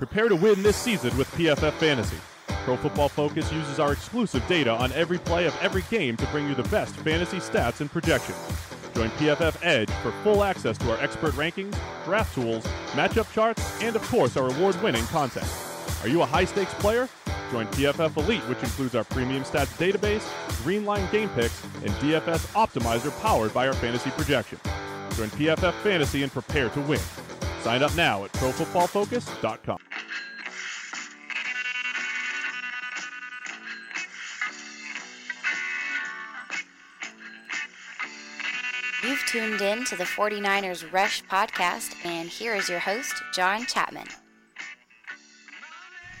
Prepare to win this season with PFF Fantasy. Pro Football Focus uses our exclusive data on every play of every game to bring you the best fantasy stats and projections. Join PFF Edge for full access to our expert rankings, draft tools, matchup charts, and of course our award-winning content. Are you a high-stakes player? Join PFF Elite, which includes our premium stats database, green line game picks, and DFS optimizer powered by our fantasy projection. Join PFF Fantasy and prepare to win. Sign up now at profootballfocus.com. You've tuned in to the 49ers Rush podcast, and here is your host, John Chapman.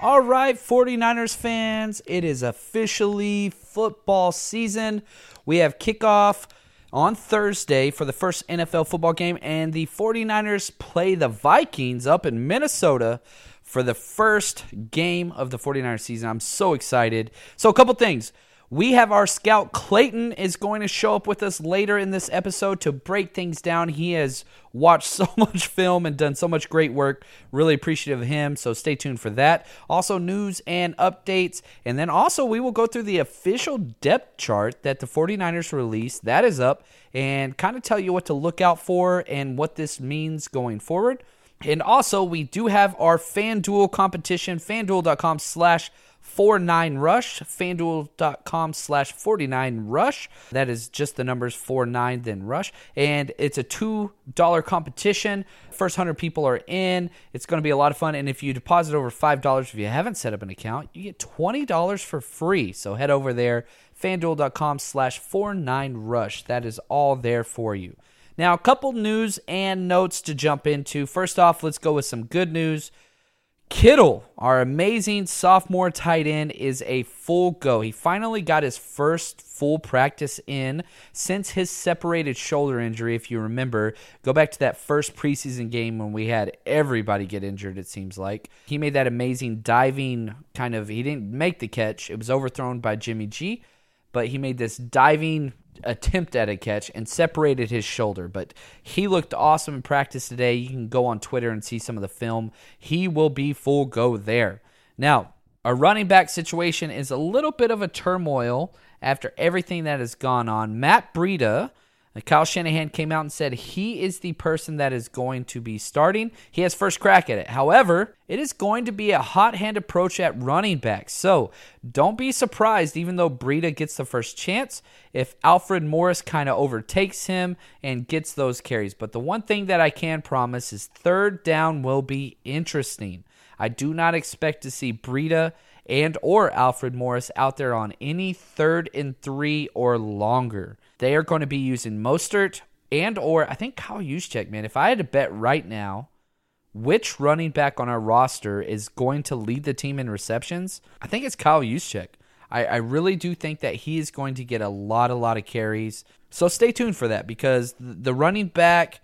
All right, 49ers fans, it is officially football season. We have kickoff on Thursday for the first NFL football game, and the 49ers play the Vikings up in Minnesota for the first game of the 49ers season. I'm so excited. So, a couple things. We have our scout Clayton is going to show up with us later in this episode to break things down. He has watched so much film and done so much great work. Really appreciative of him. So stay tuned for that. Also, news and updates. And then also, we will go through the official depth chart that the 49ers released. That is up and kind of tell you what to look out for and what this means going forward. And also, we do have our FanDuel competition, fanduel.com slash 49 rush fanduel.com slash 49 rush. That is just the numbers 49 then rush. And it's a two dollar competition. First 100 people are in. It's going to be a lot of fun. And if you deposit over five dollars if you haven't set up an account you get $20 for free. So head over there fanduel.com slash 49 rush. That is all there for you. Now a couple news and notes to jump into. First off let's go with some good news Kittle, our amazing sophomore tight end, is a full go. He finally got his first full practice in since his separated shoulder injury. If you remember, go back to that first preseason game when we had everybody get injured, it seems like. He made that amazing diving kind of, he didn't make the catch, it was overthrown by Jimmy G, but he made this diving attempt at a catch and separated his shoulder. But he looked awesome in practice today. You can go on Twitter and see some of the film. He will be full go there. Now, our running back situation is a little bit of a turmoil after everything that has gone on. Matt Breida Kyle Shanahan came out and said he is the person that is going to be starting. He has first crack at it. However, it is going to be a hot hand approach at running back. So don't be surprised, even though Breida gets the first chance, if Alfred Morris kind of overtakes him and gets those carries. But the one thing that I can promise is third down will be interesting. I do not expect to see Breida and or Alfred Morris out there on any third and three or longer. They are going to be using Mostert and or I think Kyle Juszczyk, man. If I had to bet right now, which running back on our roster is going to lead the team in receptions? I think it's Kyle Juszczyk. I, I really do think that he is going to get a lot, a lot of carries. So stay tuned for that because the running back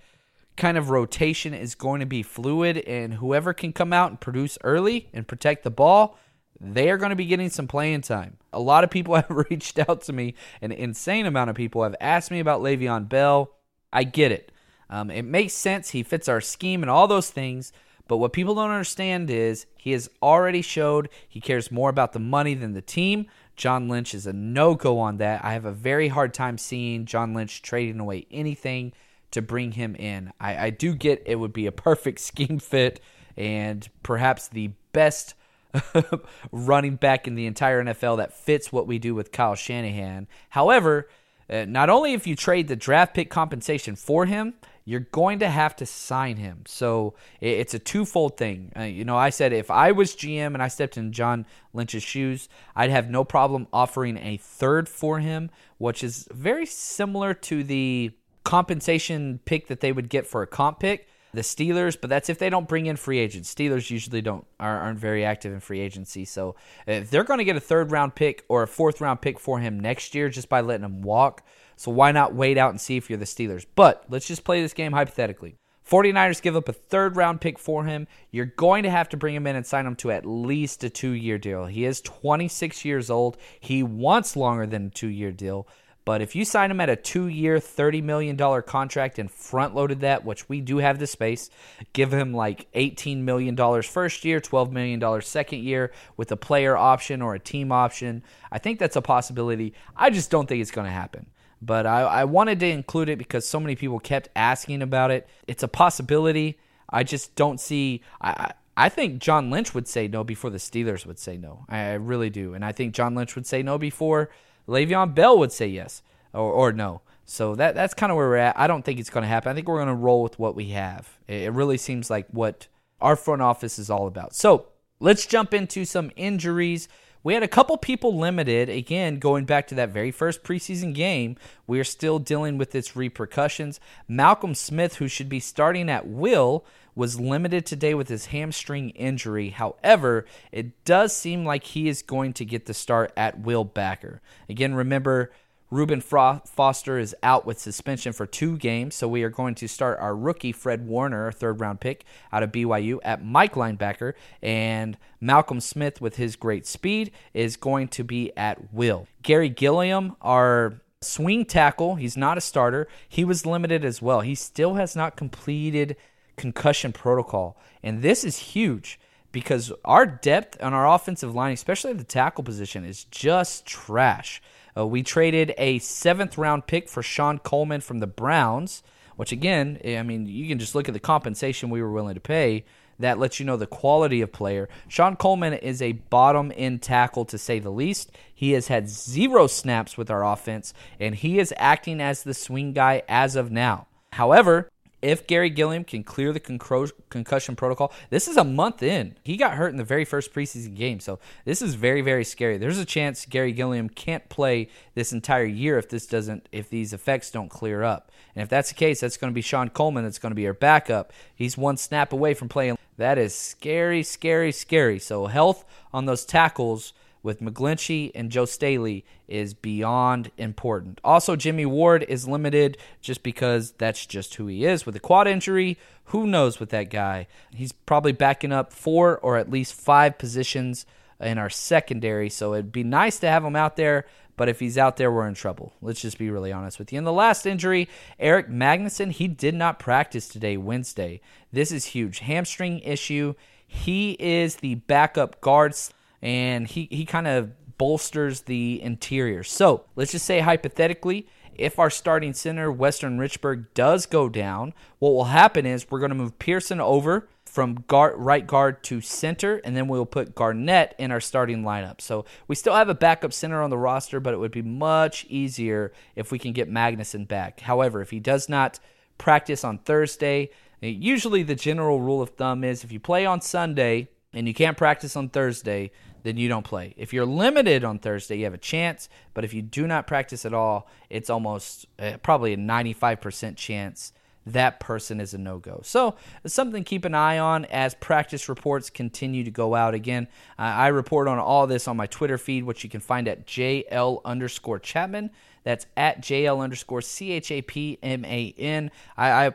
kind of rotation is going to be fluid, and whoever can come out and produce early and protect the ball they are going to be getting some playing time. A lot of people have reached out to me, an insane amount of people have asked me about Le'Veon Bell. I get it. Um, it makes sense. He fits our scheme and all those things. But what people don't understand is he has already showed he cares more about the money than the team. John Lynch is a no go on that. I have a very hard time seeing John Lynch trading away anything to bring him in. I, I do get it would be a perfect scheme fit and perhaps the best running back in the entire NFL that fits what we do with Kyle Shanahan. However, uh, not only if you trade the draft pick compensation for him, you're going to have to sign him. So it's a twofold thing. Uh, you know, I said if I was GM and I stepped in John Lynch's shoes, I'd have no problem offering a third for him, which is very similar to the compensation pick that they would get for a comp pick the Steelers, but that's if they don't bring in free agents. Steelers usually don't aren't very active in free agency, so if they're going to get a third round pick or a fourth round pick for him next year just by letting him walk, so why not wait out and see if you're the Steelers? But let's just play this game hypothetically. 49ers give up a third round pick for him. You're going to have to bring him in and sign him to at least a two year deal. He is 26 years old. He wants longer than a two year deal. But if you sign him at a two year, $30 million contract and front loaded that, which we do have the space, give him like $18 million first year, $12 million second year with a player option or a team option, I think that's a possibility. I just don't think it's going to happen. But I, I wanted to include it because so many people kept asking about it. It's a possibility. I just don't see. I, I think John Lynch would say no before the Steelers would say no. I really do. And I think John Lynch would say no before Le'Veon Bell would say yes or, or no. So that that's kind of where we're at. I don't think it's going to happen. I think we're going to roll with what we have. It really seems like what our front office is all about. So let's jump into some injuries. We had a couple people limited. Again, going back to that very first preseason game, we are still dealing with its repercussions. Malcolm Smith, who should be starting at will, was limited today with his hamstring injury. However, it does seem like he is going to get the start at will backer. Again, remember, Reuben Foster is out with suspension for two games, so we are going to start our rookie Fred Warner, third round pick out of BYU, at Mike linebacker, and Malcolm Smith, with his great speed, is going to be at will. Garry Gilliam, our swing tackle, he's not a starter. He was limited as well. He still has not completed concussion protocol. And this is huge because our depth on our offensive line, especially the tackle position, is just trash. Uh, we traded a seventh round pick for Shon Coleman from the Browns, which again, I mean, you can just look at the compensation we were willing to pay. That lets you know the quality of player. Shon Coleman is a bottom end tackle to say the least. He has had zero snaps with our offense, and he is acting as the swing guy as of now. However, if Garry Gilliam can clear the concussion protocol, this is a month in. He got hurt in the very first preseason game, so this is very, very scary. There's a chance Garry Gilliam can't play this entire year if this doesn't, if these effects don't clear up. And if that's the case, that's going to be Shon Coleman. That's going to be our backup. He's one snap away from playing. That is scary, scary, scary. So health on those tackles with McGlinchey and Joe Staley is beyond important. Also, Jimmy Ward is limited just because that's just who he is. With a quad injury, who knows with that guy? He's probably backing up four or at least five positions in our secondary, so it'd be nice to have him out there. But if he's out there, we're in trouble. Let's just be really honest with you. And the last injury, Erik Magnuson, he did not practice today, Wednesday. This is huge. Hamstring issue. He is the backup guard and he, he kind of bolsters the interior. So let's just say hypothetically, if our starting center, Weston Richburg, does go down, what will happen is we're going to move Person over from guard, right guard to center, and then we'll put Garnett in our starting lineup. So we still have a backup center on the roster, but it would be much easier if we can get Magnuson back. However, if he does not practice on Thursday, usually the general rule of thumb is if you play on Sunday and you can't practice on Thursday, then you don't play. If you're limited on Thursday, you have a chance, but if you do not practice at all, it's almost uh, probably a 95% chance that person is a no go. So, something to keep an eye on as practice reports continue to go out. Again, uh, I report on all this on my Twitter feed, which you can find at JL underscore Chapman. That's at JL underscore C H A P M A N. I, I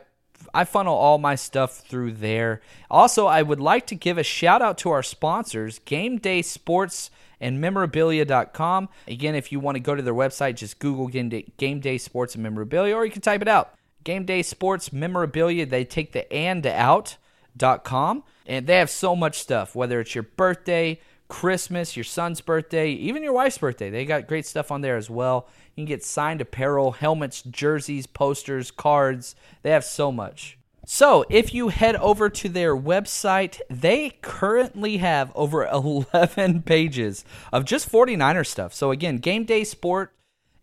I funnel all my stuff through there. Also, I would like to give a shout out to our sponsors, Game Day Sports and memorabilia.com. Again, if you want to go to their website, just Google Game Day, Sports and Memorabilia, or you can type it out. Game Day Sports Memorabilia, they take the and out.com, and they have so much stuff, whether it's your birthday, Christmas, your son's birthday, even your wife's birthday. They got great stuff on there as well. You can get signed apparel, helmets, jerseys, posters, cards. They have so much. So, if you head over to their website, they currently have over 11 pages of just 49er stuff. So, again, game day sport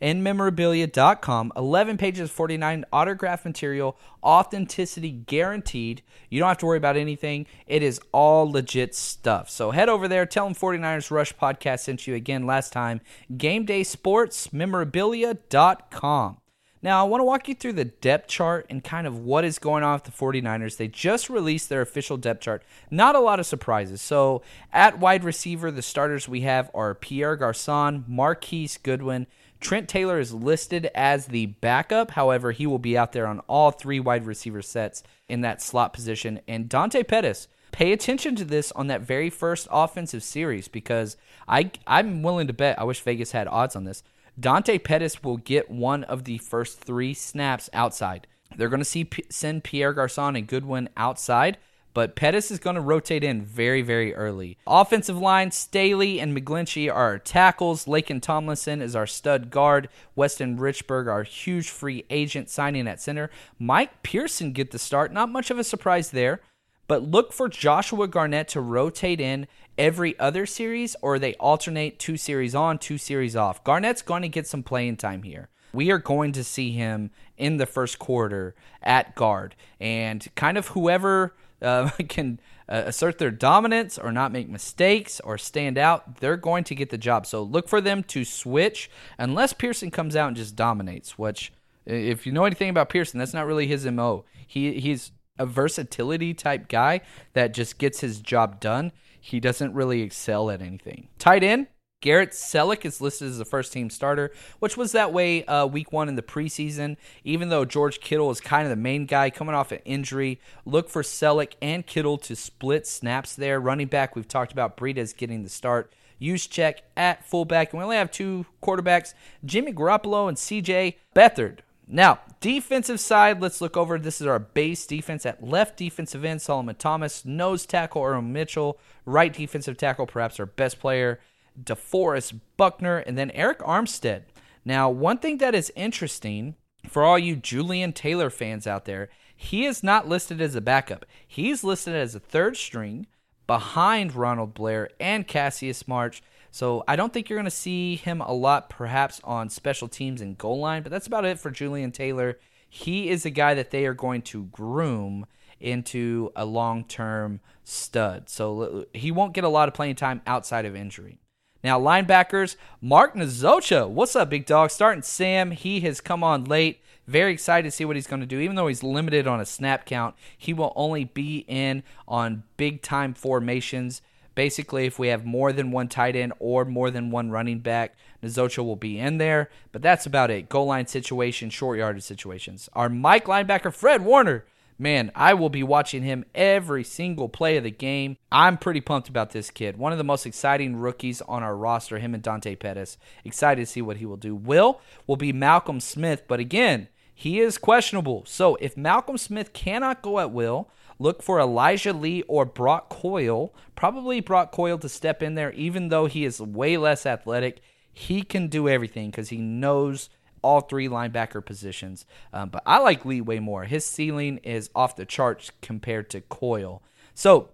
and memorabilia.com, 11 pages 49 autograph material, authenticity guaranteed. You don't have to worry about anything. It is all legit stuff. So, head over there, tell them 49ers Rush podcast sent you again last time. Game day sports, memorabilia.com. Now, I want to walk you through the depth chart and kind of what is going on with the 49ers. They just released their official depth chart. Not a lot of surprises. So, at wide receiver, the starters we have are Pierre Garcon, Marquise Goodwin. Trent Taylor is listed as the backup. However, he will be out there on all three wide receiver sets in that slot position. And Dante Pettis, pay attention to this on that very first offensive series because I, I'm willing to bet, I wish Vegas had odds on this Dante Pettis will get one of the first three snaps outside. They're going to see send Pierre Garcon and Goodwin outside, but Pettis is going to rotate in very, very early. Offensive line, Staley and McGlinchey are our tackles. Laken Tomlinson is our stud guard. Weston Richburg, our huge free agent signing at center. Mike Person get the start. Not much of a surprise there. But look for Joshua Garnett to rotate in every other series, or they alternate two series on, two series off. Garnett's going to get some playing time here. We are going to see him in the first quarter at guard, and kind of whoever uh, can uh, assert their dominance or not make mistakes or stand out, they're going to get the job. So look for them to switch unless Person comes out and just dominates, which if you know anything about Person, that's not really his MO. He he's a versatility type guy that just gets his job done. He doesn't really excel at anything. Tight end, Garrett Celek is listed as a first team starter, which was that way uh, week one in the preseason. Even though George Kittle is kind of the main guy coming off an injury, look for Celek and Kittle to split snaps there. Running back, we've talked about Breida getting the start. Juszczyk at fullback, and we only have two quarterbacks Jimmy Garoppolo and CJ Beathard. Now, defensive side, let's look over. This is our base defense at left defensive end, Solomon Thomas, nose tackle, Earl Mitchell, right defensive tackle, perhaps our best player, DeForest Buckner, and then Arik Armstead. Now, one thing that is interesting for all you Jullian Taylor fans out there, he is not listed as a backup. He's listed as a third string behind Ronald Blair and Cassius Marsh. So I don't think you're going to see him a lot, perhaps on special teams and goal line, but that's about it for Jullian Taylor. He is a guy that they are going to groom into a long term stud. So he won't get a lot of playing time outside of injury. Now, linebackers, Mark Nzeocha. What's up, big dog? Starting Sam. He has come on late. Very excited to see what he's going to do. Even though he's limited on a snap count, he will only be in on big time formations. Basically, if we have more than one tight end or more than one running back, Nzeocha will be in there. But that's about it. Goal line situation, short yardage situations. Our Mike linebacker, Fred Warner. Man, I will be watching him every single play of the game. I'm pretty pumped about this kid. One of the most exciting rookies on our roster, him and Dante Pettis. Excited to see what he will do. Will will be Malcolm Smith, but again, he is questionable. So if Malcolm Smith cannot go at will, Look for Elijah Lee or Brock Coyle. Probably Brock Coyle to step in there, even though he is way less athletic. He can do everything because he knows all three linebacker positions. Um, but I like Lee way more. His ceiling is off the charts compared to Coyle. So,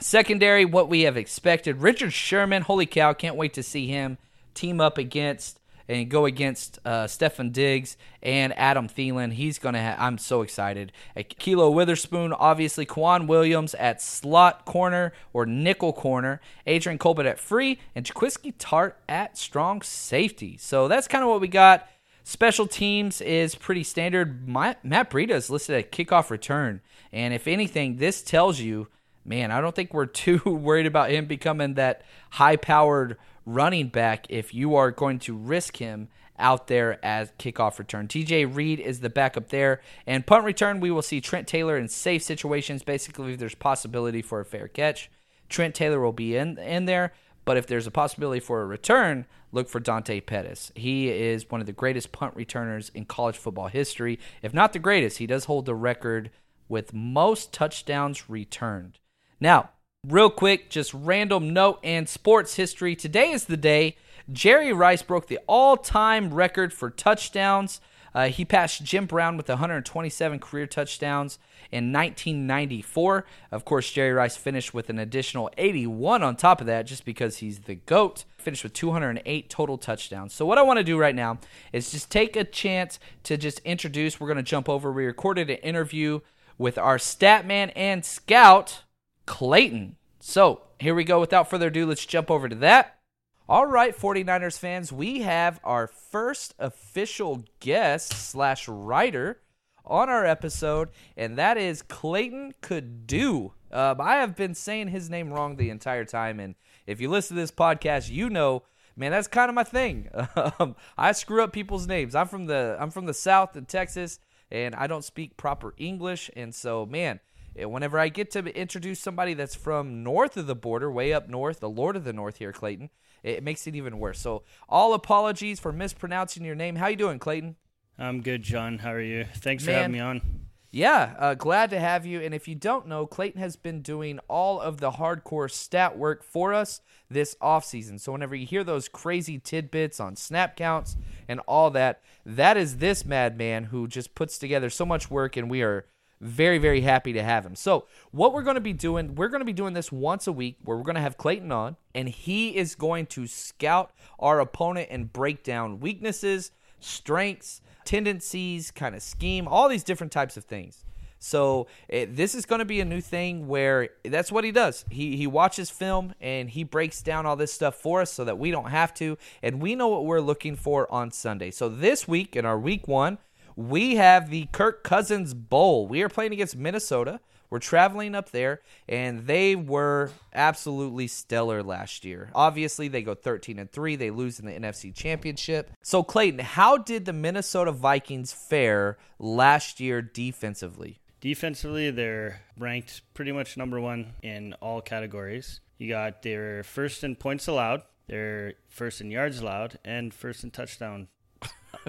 secondary, what we have expected. Richard Sherman, holy cow, can't wait to see him team up against and go against uh, Stefon Diggs and Adam Thielen. He's going to I'm so excited. Ahkello Witherspoon, obviously. K'Waun Williams at slot corner or nickel corner. Adrian Colbert at free. And Jaquiski Tartt at strong safety. So that's kind of what we got. Special teams is pretty standard. Matt Breida is listed at kickoff return. And if anything, this tells you, man, I don't think we're too worried about him becoming that high powered running back if you are going to risk him out there as kickoff return. DJ Reed is the backup there. And punt return, we will see Trent Taylor in safe situations. Basically, if there's possibility for a fair catch, Trent Taylor will be in, in there. But if there's a possibility for a return, look for Dante Pettis. He is one of the greatest punt returners in college football history. If not the greatest, he does hold the record with most touchdowns returned. Now, Real quick, just random note and sports history. Today is the day Jerry Rice broke the all time record for touchdowns Uh, he passed Jim Brown with 127 career touchdowns in 1994. Of course, Jerry Rice finished with an additional 81 on top of that just because he's the GOAT. Finished with 208 total touchdowns. So, what I want to do right now is just take a chance to just introduce. We're going to jump over. We recorded an interview with our stat man and scout, Clayton. So, here we go. Without further ado, let's jump over to that. All right, 49ers fans, we have our first official guest slash writer on our episode, and that is Clayton Cadieux. Um, I have been saying his name wrong the entire time, and if you listen to this podcast, you know, man, that's kind of my thing. Um, I screw up people's names. I'm from the I'm from the South in Texas, and I don't speak proper English, and so man, eh, whenever I get to introduce somebody that's from north of the border, way up north, the Lord of the North here, Clayton, it makes it even worse. So, all apologies for mispronouncing your name. How you doing, Clayton? I'm good, John. How are you? Thanks for having me on. Yeah, uh, glad to have you. And if you don't know, Clayton has been doing all of the hardcore stat work for us this offseason. So whenever you hear those crazy tidbits on snap counts and all that, that is this madman who just puts together so much work, and we are very, very happy to have him. So, what we're going to be doing, we're going to be doing this once a week where we're going to have Clayton on, and he is going to scout our opponent and break down weaknesses, strengths, tendencies, kind of scheme, all these different types of things. So it, this is going to be a new thing where that's what he does. He he watches film and he breaks down all this stuff for us so that we don't have to, and we know what we're looking for on Sunday. So this week in our week one, we have the Kirk Cousins Bowl. We are playing against Minnesota. We're traveling up there, and they were absolutely stellar last year. Obviously, they go 13 and 3. They lose in the NFC Championship. So, Clayton, how did the Minnesota Vikings fare last year defensively? Defensively, they're ranked pretty much number one in all categories. You got their first in points allowed, their first in yards allowed, and first in touchdown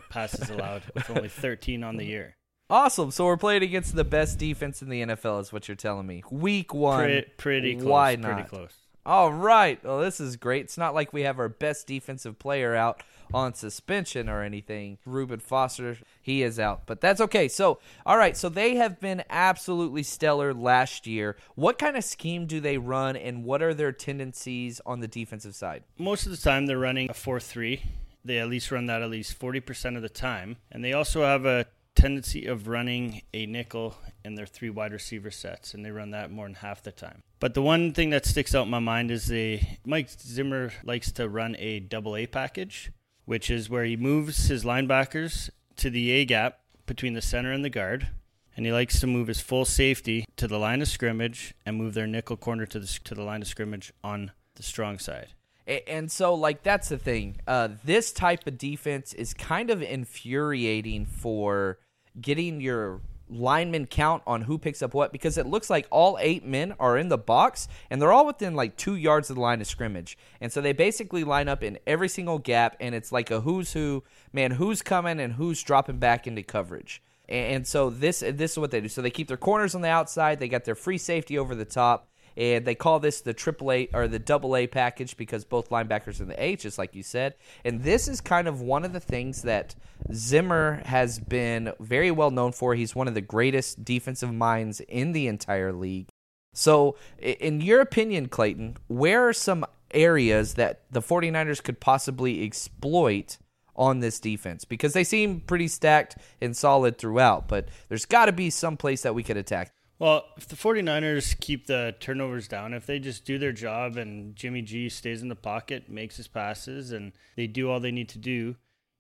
passes allowed, with only 13 on the year. Awesome. So we're playing against the best defense in the NFL, is what you're telling me. Week one. Pretty, pretty close. Why Pretty not? close. All right. Well, this is great. It's not like we have our best defensive player out on suspension or anything. Reuben Foster, he is out, but that's okay. So, all right. So they have been absolutely stellar last year. What kind of scheme do they run, and what are their tendencies on the defensive side? Most of the time, they're running a 4 3. They at least run that at least 40% of the time. And they also have a tendency of running a nickel in their three wide receiver sets, and they run that more than half the time. But the one thing that sticks out in my mind is they Mike Zimmer likes to run a double A package, which is where he moves his linebackers to the A gap between the center and the guard, and he likes to move his full safety to the line of scrimmage and move their nickel corner to the to the line of scrimmage on the strong side. And so, like, that's the thing. Uh, this type of defense is kind of infuriating for getting your lineman count on who picks up what because it looks like all eight men are in the box and they're all within like two yards of the line of scrimmage. And so they basically line up in every single gap and it's like a who's who, man, who's coming and who's dropping back into coverage. And so this this is what they do. So they keep their corners on the outside. They got their free safety over the top, and they call this the triple A or the double A package because both linebackers in the A, just like you said. And this is kind of one of the things that Zimmer has been very well known for. He's one of the greatest defensive minds in the entire league. So, in your opinion, Clayton, where are some areas that the 49ers could possibly exploit on this defense? Because they seem pretty stacked and solid throughout, but there's got to be some place that we could attack. Well, if the 49ers keep the turnovers down, if they just do their job and Jimmy G stays in the pocket, makes his passes, and they do all they need to do,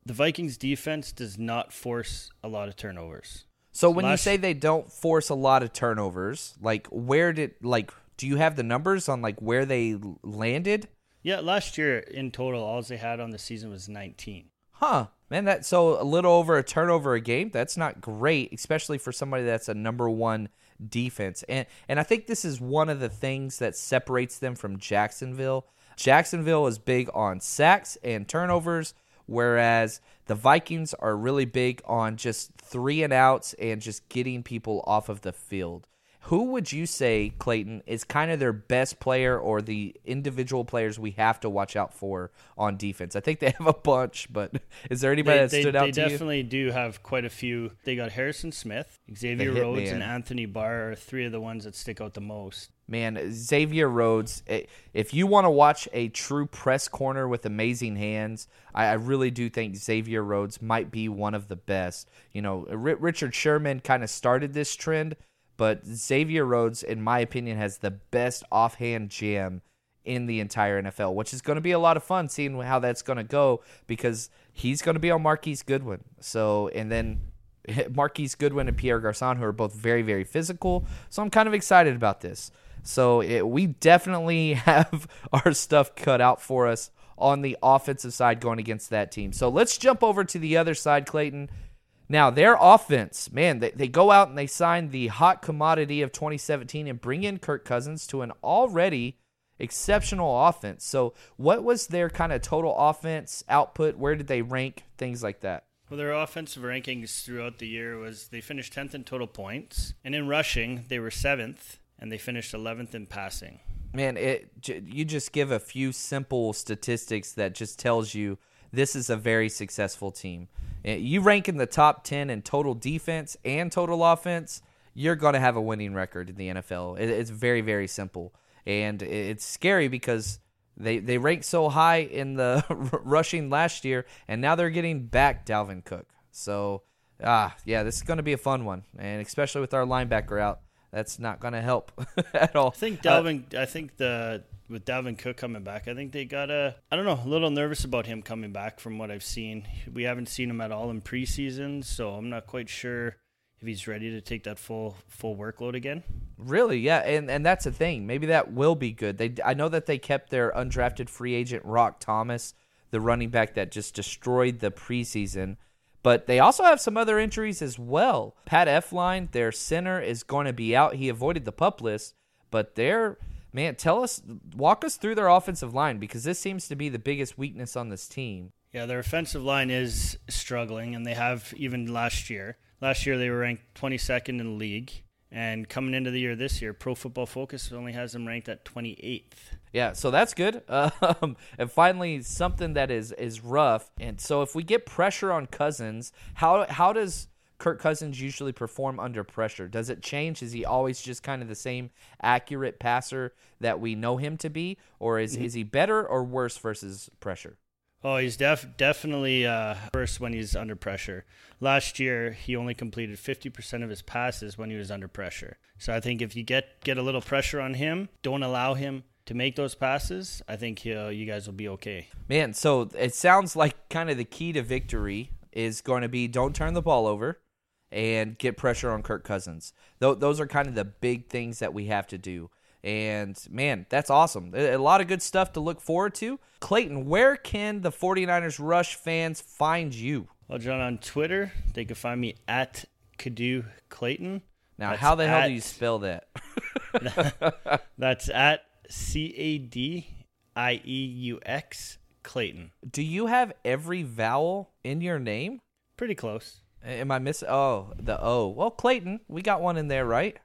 the Vikings defense does not force a lot of turnovers. So when you say they don't force a lot of turnovers, like where did like do you have the numbers on like where they landed? Yeah, last year in total, all they had on the season was 19. Huh. Man, that so a little over a turnover a game. That's not great, especially for somebody that's a number one defense. And and I think this is one of the things that separates them from Jacksonville. Jacksonville is big on sacks and turnovers, whereas the Vikings are really big on just three and outs and just getting people off of the field. Who would you say, Clayton, is kind of their best player or the individual players we have to watch out for on defense? I think they have a bunch, but is there anybody They, that they, stood they out to definitely do have quite a few. They got Harrison Smith, Xavier Rhodes, hitman. and Anthony Barr are three of the ones that stick out the most. Man, Xavier Rhodes, eh, if you want to watch a true press corner with amazing hands, I, I really do think Xavier Rhodes might be one of the best. You know, Richard Sherman kind of started this trend, but Xavier Rhodes, in my opinion, has the best offhand jam in the entire NFL, which is going to be a lot of fun seeing how that's going to go because he's going to be on Marquise Goodwin. So, and then Marquise Goodwin and Pierre Garcon, who are both very, very physical. So I'm kind of excited about this. So it, we definitely have our stuff cut out for us on the offensive side going against that team. So let's jump over to the other side, Clayton. Now, their offense, man, they, they go out and they sign the hot commodity of 2017 and bring in Kirk Cousins to an already exceptional offense. So, what was their kind of total offense output? Where did they rank? Things like that. Well, their offensive rankings throughout the year was they finished 10th in total points, and in rushing they were seventh, and they finished 11th in passing. Man, it you just give a few simple statistics that just tells you this is a very successful team. Eh, You rank in the top 10 in total defense and total offense, you're going to have a winning record in the NFL. It's very very simple. And it's scary because they they ranked so high in the rushing last year and now they're getting back Dalvin Cook. So, ah, yeah, this is going to be a fun one. And especially with our linebacker out, that's not going to help at all. I think Uh, Dalvin. I think the with Dalvin Cook coming back, I think they got a. I don't know, a little nervous about him coming back from what I've seen. We haven't seen him at all in preseason, so I'm not quite sure if he's ready to take that full full workload again. Really, yeah, and and that's the thing. Maybe that will be good. They, I know that they kept their undrafted free agent Roc Thomas, the running back that just destroyed the preseason, but they also have some other injuries as well. Pat Elflein, their center, is going to be out. He avoided the pup list, but they're man, tell us, walk us through their offensive line because this seems to be the biggest weakness on this team. Yeah, their offensive line is struggling, and they have even last year. Last year they were ranked 22nd in the league, and coming into the year this year, Pro Football Focus only has them ranked at 28th. Yeah, so that's good. Um, and finally, something that is is rough. And so, if we get pressure on Cousins, how how does Kirk Cousins usually perform under pressure? Does it change? Is he always just kind of the same accurate passer that we know him to be, or is is he better or worse versus pressure? Oh, he's def- definitely uh, worse when he's under pressure. Last year, he only completed 50% of his passes when he was under pressure. So I think if you get get a little pressure on him, don't allow him to make those passes, I think he'll, you guys will be okay. Man, so it sounds like kind of the key to victory is going to be don't turn the ball over and get pressure on Kirk Cousins. Th- those are kind of the big things that we have to do. And man, that's awesome. A lot of good stuff to look forward to. Clayton, where can the 49ers Rush fans find you? Well, John, on Twitter, they can find me at Cadieux Clayton. Now, That's how the hell at- do you spell that? That's at C A D I E U X Clayton. do you have every vowel in your name? Pretty close. Am I missing? Oh, the O. Well, Clayton, we got one in there, right?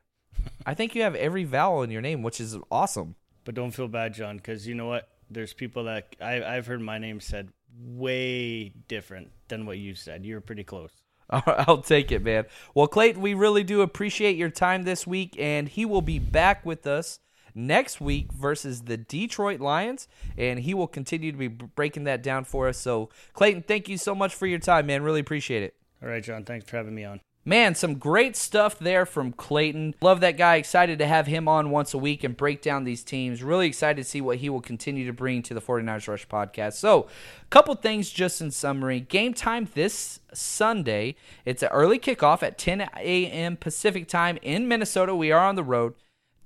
I think you have every vowel in your name, which is awesome. But don't feel bad, John, because you know what? There's people that I, I've heard my name said way different than what you said. You're pretty close. I'll take it, man. Well, Clayton, we really do appreciate your time this week, and he will be back with us next week versus the Detroit Lions, and he will continue to be breaking that down for us. So, Clayton, thank you so much for your time, man. Really appreciate it. All right, John. Thanks for having me on. Man, some great stuff there from Clayton. Love that guy. Excited to have him on once a week and break down these teams. Really excited to see what he will continue to bring to the 49ers Rush podcast. So, a couple things just in summary. Game time this Sunday. It's an early kickoff at 10 a.m. Pacific time in Minnesota. We are on the road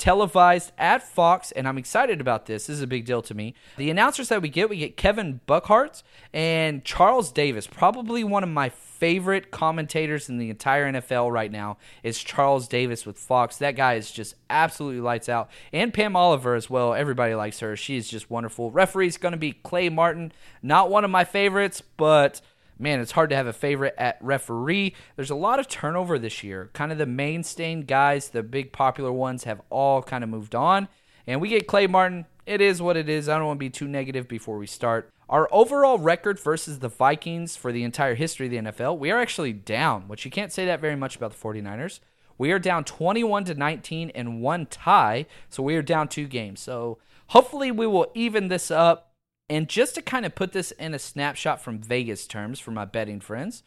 televised at Fox, and I'm excited about this. This is a big deal to me. The announcers that we get, we get Kevin Burkhardt and Charles Davis, probably one of my favorite commentators in the entire NFL right now is Charles Davis with Fox. That guy is just absolutely lights out. And Pam Oliver as well. Everybody likes her. She is just wonderful. Referee's going to be Clay Martin. Not one of my favorites, but man, it's hard to have a favorite at referee. There's a lot of turnover this year. Kind of the mainstay guys, the big popular ones, have all kind of moved on. And we get Clay Martin. It is what it is. I don't want to be too negative before we start. Our overall record versus the Vikings for the entire history of the NFL, we are actually down, which you can't say that very much about the 49ers. We are down 21 to 19 and one tie, so we are down two games. So hopefully we will even this up. And just to kind of put this in a snapshot from Vegas terms for my betting friends,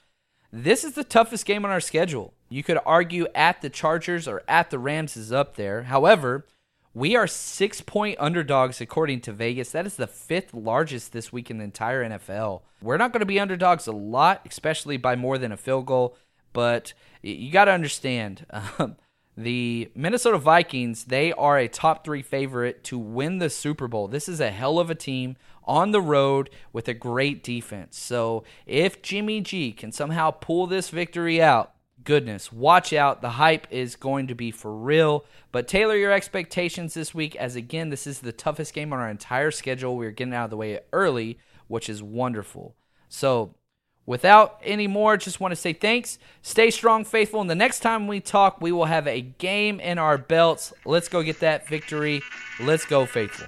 this is the toughest game on our schedule. You could argue at the Chargers or at the Rams is up there. However, we are six point underdogs according to Vegas. That is the fifth largest this week in the entire NFL. We're not going to be underdogs a lot, especially by more than a field goal, but you got to understand um, the Minnesota Vikings, they are a top three favorite to win the Super Bowl. This is a hell of a team on the road with a great defense. So if Jimmy G can somehow pull this victory out, goodness, watch out. The hype is going to be for real. But tailor your expectations this week, as again, this is the toughest game on our entire schedule. We're getting out of the way early, which is wonderful. So, without any more, just want to say thanks. Stay strong, faithful. And the next time we talk, we will have a game in our belts. Let's go get that victory. Let's go, faithful.